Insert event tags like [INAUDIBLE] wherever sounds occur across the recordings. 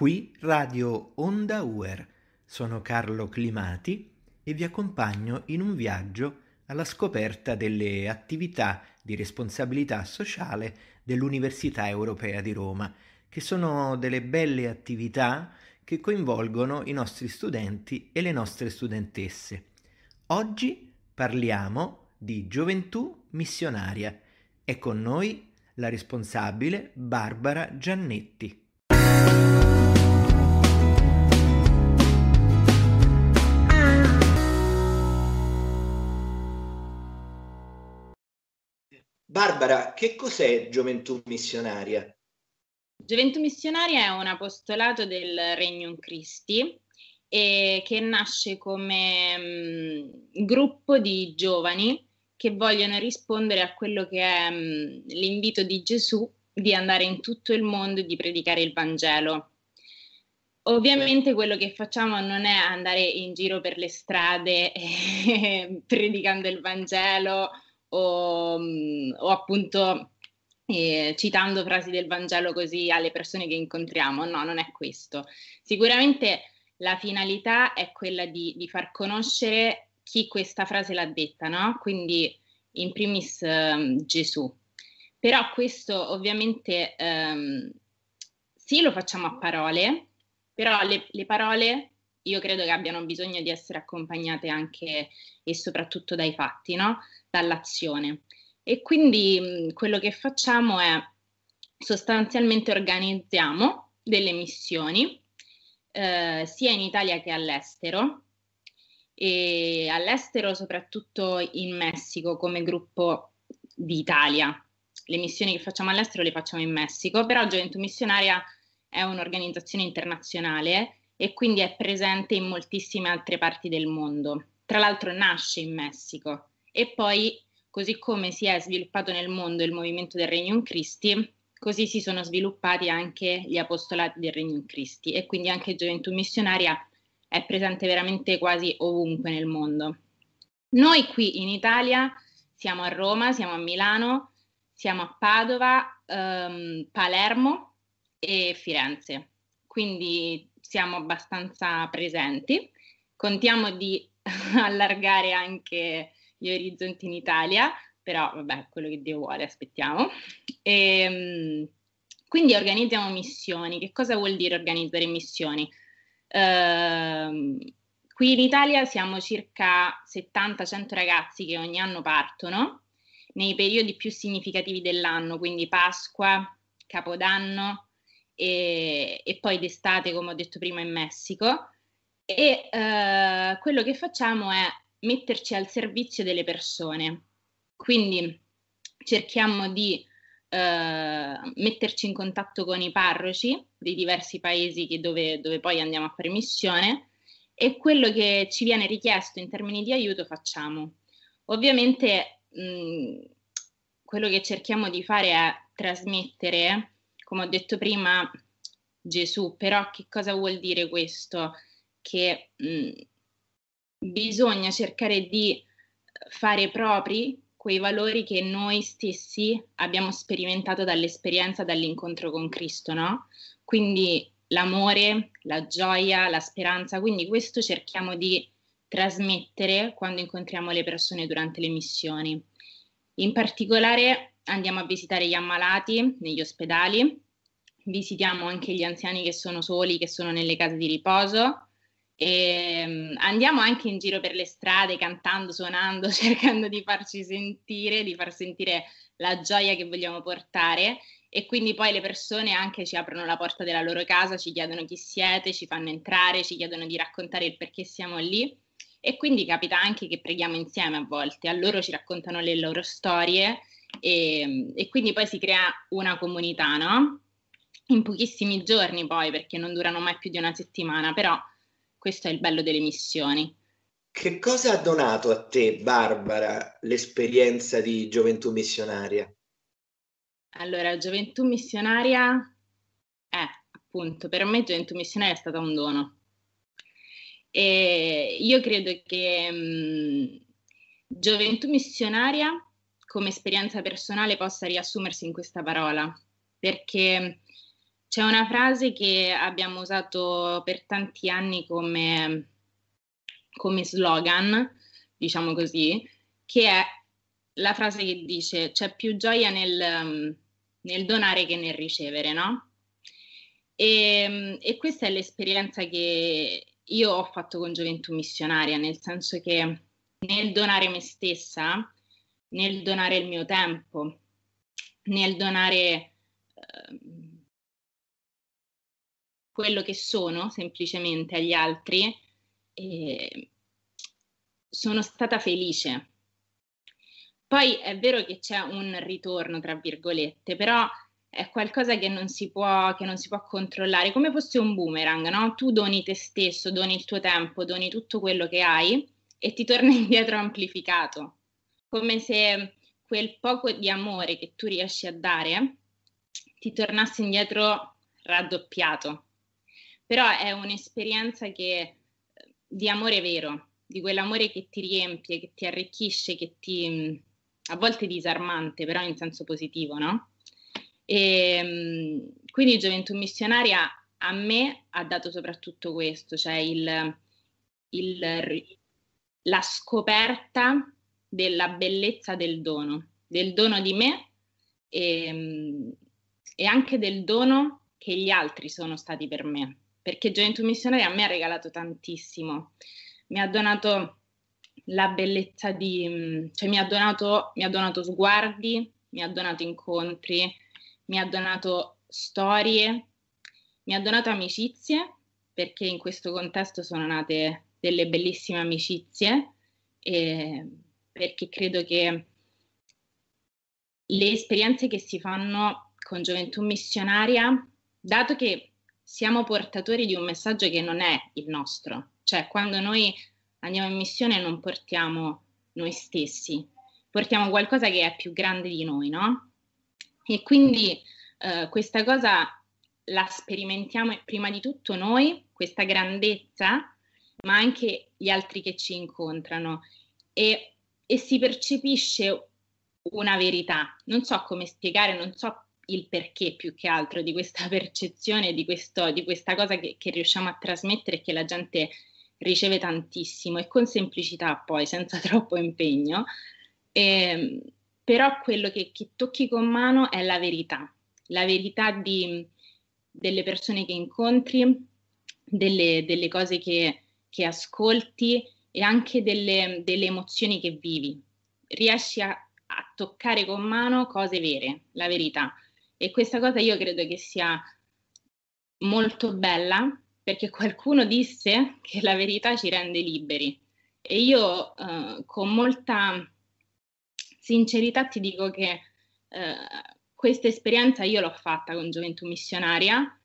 Qui Radio Onda Uer. Sono Carlo Climati e vi accompagno in un viaggio alla scoperta delle attività di responsabilità sociale dell'Università Europea di Roma, che sono delle belle attività che coinvolgono i nostri studenti e le nostre studentesse. Oggi parliamo di gioventù missionaria. È con noi la responsabile Barbara Giannetti. Barbara, che cos'è Gioventù Missionaria? Gioventù Missionaria è un apostolato del Regnum Christi e che nasce come mh, gruppo di giovani che vogliono rispondere a quello che è mh, l'invito di Gesù di andare in tutto il mondo e di predicare il Vangelo. Ovviamente quello che facciamo non è andare in giro per le strade [LAUGHS] eh, predicando il Vangelo o, mm, o appunto eh, citando frasi del Vangelo così alle persone che incontriamo. No, non è questo. Sicuramente la finalità è quella di, di far conoscere chi questa frase l'ha detta, no? Quindi in primis eh, Gesù. Però questo ovviamente ehm, sì lo facciamo a parole, però le, le parole io credo che abbiano bisogno di essere accompagnate anche e soprattutto dai fatti, no? dall'azione. E quindi mh, quello che facciamo è sostanzialmente organizziamo delle missioni eh, sia in Italia che all'estero e all'estero soprattutto in Messico come gruppo d'Italia. Le missioni che facciamo all'estero le facciamo in Messico, però Gioventù Missionaria è un'organizzazione internazionale e quindi è presente in moltissime altre parti del mondo. Tra l'altro nasce in Messico e poi, così come si è sviluppato nel mondo il movimento del Regnum Christi, così si sono sviluppati anche gli apostolati del Regnum Christi e quindi anche Gioventù Missionaria è presente veramente quasi ovunque nel mondo. Noi qui in Italia siamo a Roma, siamo a Milano, siamo a Padova, ehm, Palermo e Firenze, quindi siamo abbastanza presenti. Contiamo di [LAUGHS] allargare anche gli orizzonti in Italia, però vabbè, quello che Dio vuole, aspettiamo. E, ehm, quindi organizziamo missioni. Che cosa vuol dire organizzare missioni? Uh, qui in Italia siamo circa 70-100 ragazzi che ogni anno partono nei periodi più significativi dell'anno, quindi Pasqua, Capodanno e, e poi d'estate, come ho detto prima, in Messico. E uh, quello che facciamo è metterci al servizio delle persone. Quindi cerchiamo di eh, metterci in contatto con i parroci dei diversi paesi dove, dove poi andiamo a fare missione e quello che ci viene richiesto in termini di aiuto facciamo. Ovviamente mh, quello che cerchiamo di fare è trasmettere, come ho detto prima, Gesù, però che cosa vuol dire questo? Che mh, bisogna cercare di fare propri quei valori che noi stessi abbiamo sperimentato dall'esperienza, dall'incontro con Cristo, no? Quindi l'amore, la gioia, la speranza, quindi questo cerchiamo di trasmettere quando incontriamo le persone durante le missioni. In particolare andiamo a visitare gli ammalati negli ospedali, visitiamo anche gli anziani che sono soli, che sono nelle case di riposo, e ehm, andiamo anche in giro per le strade cantando, suonando, [LAUGHS] cercando di farci sentire, di far sentire la gioia che vogliamo portare. E quindi poi le persone anche ci aprono la porta della loro casa, ci chiedono chi siete, ci fanno entrare, ci chiedono di raccontare il perché siamo lì. E quindi capita anche che preghiamo insieme a volte, a loro ci raccontano le loro storie e, e quindi poi si crea una comunità, no? In pochissimi giorni poi, perché non durano mai più di una settimana, però questo è il bello delle missioni. Che cosa ha donato a te, Barbara, l'esperienza di gioventù missionaria? Allora, gioventù missionaria è appunto per me gioventù missionaria è stata un dono. E io credo che mh, gioventù missionaria come esperienza personale possa riassumersi in questa parola, perché c'è una frase che abbiamo usato per tanti anni come, come slogan, diciamo così, che è la frase che dice c'è più gioia nel, nel donare che nel ricevere, no? E, e, questa è l'esperienza che io ho fatto con Gioventù Missionaria, nel senso che nel donare me stessa, nel donare il mio tempo, nel donare eh, quello che sono semplicemente agli altri, eh, sono stata felice. Poi è vero che c'è un ritorno, tra virgolette, però è qualcosa che non si può, non si può controllare, come fosse un boomerang, no? Tu doni te stesso, doni il tuo tempo, doni tutto quello che hai e ti torna [LAUGHS] indietro amplificato, come se quel poco di amore che tu riesci a dare ti tornasse indietro raddoppiato. Però è un'esperienza che, di amore vero, di quell'amore che ti riempie, che ti arricchisce, che ti a volte disarmante, però in senso positivo, no? E, ehm, quindi Gioventù Missionaria a me ha dato soprattutto questo, cioè il, il, la scoperta della bellezza del dono, del dono di me e, ehm, e anche del dono che gli altri sono stati per me, perché Gioventù Missionaria a me ha regalato tantissimo, mi ha donato la bellezza di, cioè mi ha donato, mi ha donato sguardi, mi ha donato incontri, mi ha donato storie, mi ha donato amicizie, perché in questo contesto sono nate delle bellissime amicizie, e perché credo che le esperienze che si fanno con gioventù missionaria, dato che siamo portatori di un messaggio che non è il nostro, cioè quando noi andiamo in missione non portiamo noi stessi, portiamo qualcosa che è più grande di noi, no? E quindi eh, questa cosa la sperimentiamo prima di tutto noi, questa grandezza, ma anche gli altri che ci incontrano e, e si percepisce una verità. Non so come spiegare, non so il perché più che altro di questa [LAUGHS] percezione, di, questo, di questa cosa che, che, riusciamo a trasmettere e che la gente riceve tantissimo e con semplicità poi, senza [LAUGHS] troppo impegno. E, ehm, però quello che, che tocchi con mano è la verità, la verità di, delle persone che incontri, delle, delle cose che, che, ascolti e anche delle, delle, emozioni che vivi. Riesci a, a toccare con mano cose vere, la verità. E questa cosa io credo che sia molto bella perché qualcuno disse che la verità ci rende liberi e io eh, con molta sincerità ti dico che eh, questa esperienza io l'ho fatta con Gioventù Missionaria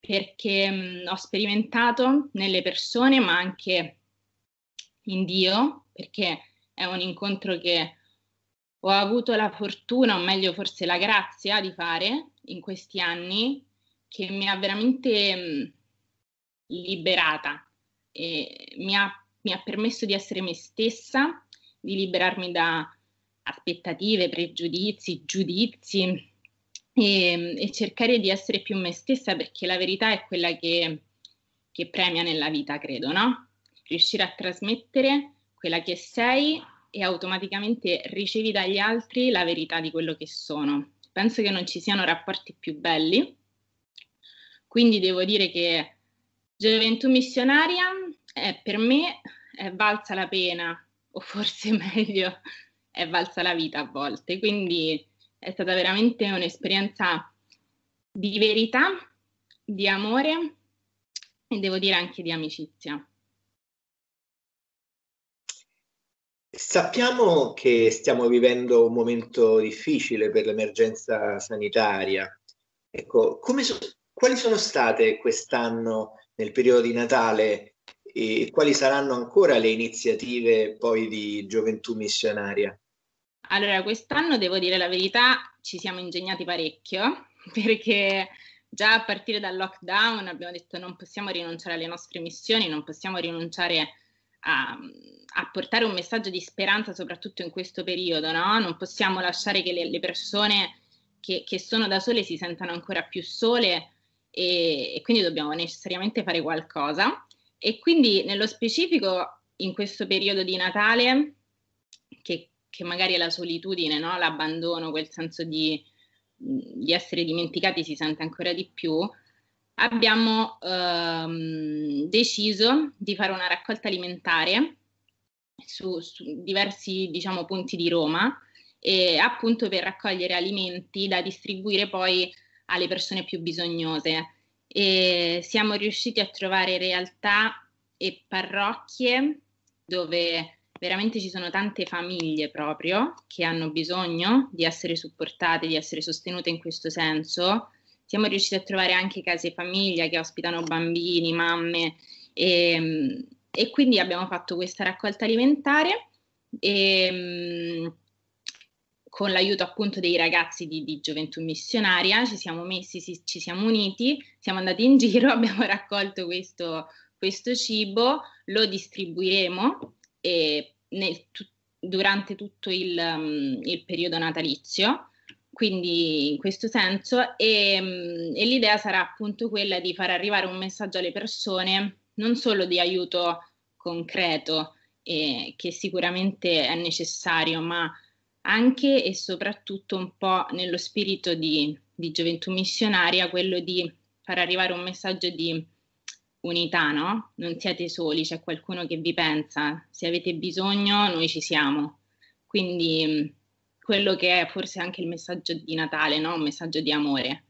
perché mh, ho sperimentato nelle persone ma anche in Dio, perché è un incontro che ho avuto la fortuna, o meglio forse la grazia di fare in questi anni, che mi ha veramente mh, liberata mi ha, mi ha permesso di essere me stessa, di liberarmi da aspettative, pregiudizi, giudizi e, e, cercare di essere più me stessa perché la verità è quella che, che premia nella vita, credo, no? Riuscire a trasmettere quella che sei e automaticamente ricevi dagli altri la verità di quello che sono. Penso che non ci siano rapporti più belli, quindi devo dire che Gioventù missionaria è, per me è valsa la pena, o forse [LAUGHS] meglio, è valsa la vita a volte. Quindi è stata veramente un'esperienza di verità, di amore e devo dire anche di amicizia. Sappiamo che stiamo vivendo un momento difficile per l'emergenza sanitaria. Ecco, so, quali sono state quest'anno nel periodo di Natale e quali saranno ancora le iniziative poi di gioventù missionaria? Allora, quest'anno devo dire la verità, ci siamo ingegnati parecchio [LAUGHS] perché già a partire dal lockdown abbiamo detto non possiamo rinunciare alle nostre missioni, non possiamo rinunciare a, a portare un messaggio di speranza soprattutto in questo periodo, no? Non possiamo lasciare che le, le persone che, che sono da sole si sentano ancora più sole e, e quindi dobbiamo necessariamente fare qualcosa. E quindi nello specifico in questo periodo di Natale, che, che magari è la solitudine, no? l'abbandono, quel senso di, di, essere dimenticati si sente ancora di più, abbiamo ehm, deciso di fare una raccolta alimentare su, su diversi diciamo, punti di Roma, e appunto per raccogliere alimenti da distribuire poi alle persone più bisognose. E siamo riusciti a trovare realtà e parrocchie dove veramente ci sono tante famiglie proprio che hanno bisogno di essere supportate, di essere sostenute in questo senso. Siamo riusciti a trovare anche case famiglia che ospitano bambini, mamme e, e quindi abbiamo fatto questa raccolta alimentare e, con l'aiuto appunto dei ragazzi di, di Gioventù Missionaria ci siamo messi, si, ci siamo uniti, siamo andati in giro, [LAUGHS] abbiamo raccolto questo, questo cibo, lo distribuiremo nel, tu, durante tutto il, um, il, periodo natalizio, quindi in questo senso, e, um, e l'idea sarà appunto quella di far arrivare un messaggio alle persone non solo di aiuto concreto, eh, che sicuramente è necessario, ma anche e soprattutto un po' nello spirito di, di gioventù missionaria, quello di far arrivare un messaggio di unità, no? Non siete soli, c'è qualcuno che vi pensa, se avete bisogno noi ci siamo. Quindi quello che è forse anche il messaggio di Natale, no? Un messaggio di amore.